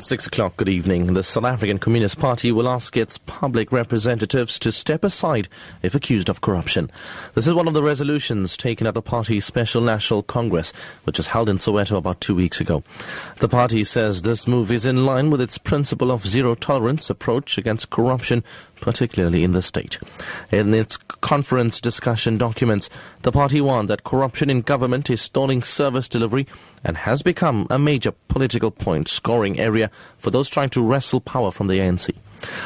Six o'clock, good evening. The South African Communist Party will ask its public representatives to step aside if accused of corruption. This is one of the resolutions taken at the party's Special National Congress, which was held in Soweto about two weeks ago. The party says this move is in line with its principle of zero tolerance approach against corruption, particularly in the state. In its conference discussion documents, the party warned that corruption in government is stalling service delivery and has become a major political point scoring area for those trying to wrestle power from the ANC.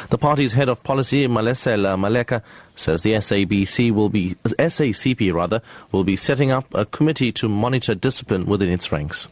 The party's head of policy, Malesela Maleka, says the SABC will be SACP rather will be setting up a committee to monitor discipline within its ranks.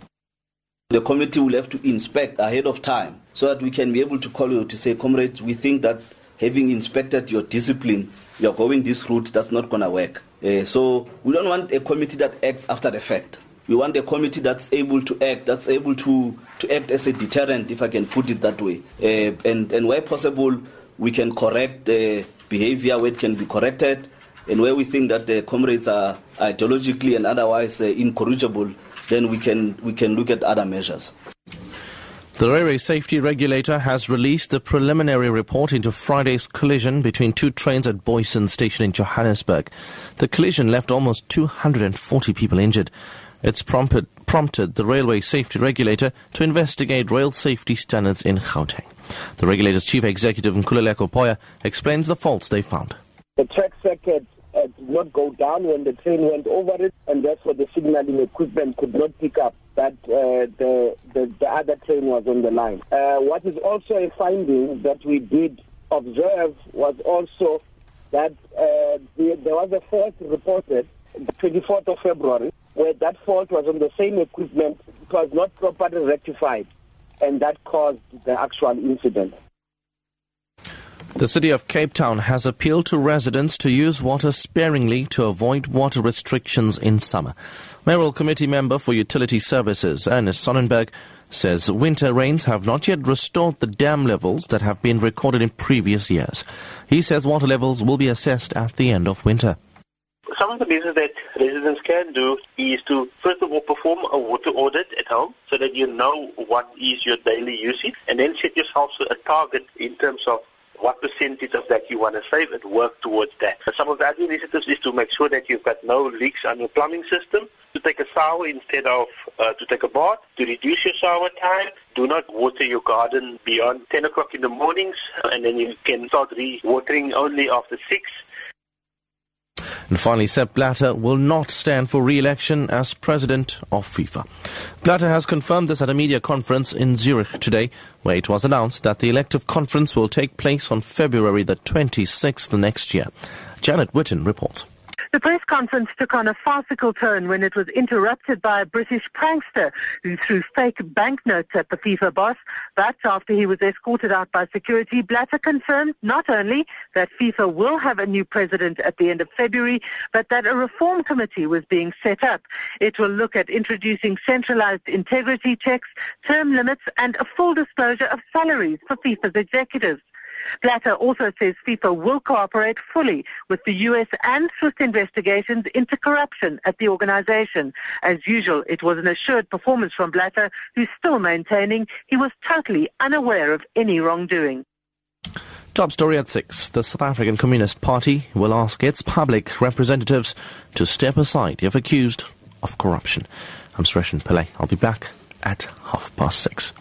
The committee will have to inspect ahead of time so that we can be able to call you to say, comrades, we think that having inspected your discipline, you're going this route, that's not going to work. Uh, so we don't want a committee that acts after the fact. We want a committee that's able to act, that's able to, to act as a deterrent, if I can put it that way. Uh, and, and where possible, we can correct uh, behavior where it can be corrected, and where we think that the comrades are ideologically and otherwise uh, incorrigible, then we can, we can look at other measures. The railway safety regulator has released the preliminary report into Friday's collision between two trains at Booysens station in Johannesburg. The collision left almost 240 people injured. It's prompted, prompted the railway safety regulator to investigate rail safety standards in Gauteng. The regulator's chief executive, Nkululeko Poya, explains the faults they found. The track circuit uh, did not go down when the train went over it, and therefore the signaling equipment could not pick up that uh, the, the, the other train was on the line. Uh, what is also a finding that we did observe was also that uh, the, there was a fault reported the 24th of February where that fault was on the same equipment. It was not properly rectified, and that caused the actual incident. The city of Cape Town has appealed to residents to use water sparingly to avoid water restrictions in summer. Mayoral Committee member for Utility Services, Ernest Sonnenberg, says winter rains have not yet restored the dam levels that have been recorded in previous years. He says water levels will be assessed at the end of winter. Some of the measures that residents can do is to, first of all, perform a water audit at home so that you know what is your daily usage and then set yourself a target in terms of what percentage of that you want to save and work towards that. Some of the other initiatives is to make sure that you've got no leaks on your plumbing system, to take a shower instead of uh, to take a bath, to reduce your shower time. Do not water your garden beyond 10 o'clock in the mornings, and then you can start re-watering only after 6. And finally, Sepp Blatter will not stand for re-election as president of FIFA. Blatter has confirmed this at a media conference in Zurich today, where it was announced that the elective conference will take place on February the 26th next year. Janet Witten reports. The press conference took on a farcical tone when it was interrupted by a British prankster who threw fake banknotes at the FIFA boss. But after he was escorted out by security, Blatter confirmed not only that FIFA will have a new president at the end of February, but that a reform committee was being set up. It will look at introducing centralized integrity checks, term limits, and a full disclosure of salaries for FIFA's executives. Blatter also says FIFA will cooperate fully with the US and Swiss investigations into corruption at the organization. As usual, it was an assured performance from Blatter, who's still maintaining he was totally unaware of any wrongdoing. Top story at 6. The South African Communist Party will ask its public representatives to step aside if accused of corruption. I'm Sureshan Pillay. I'll be back at half past 6.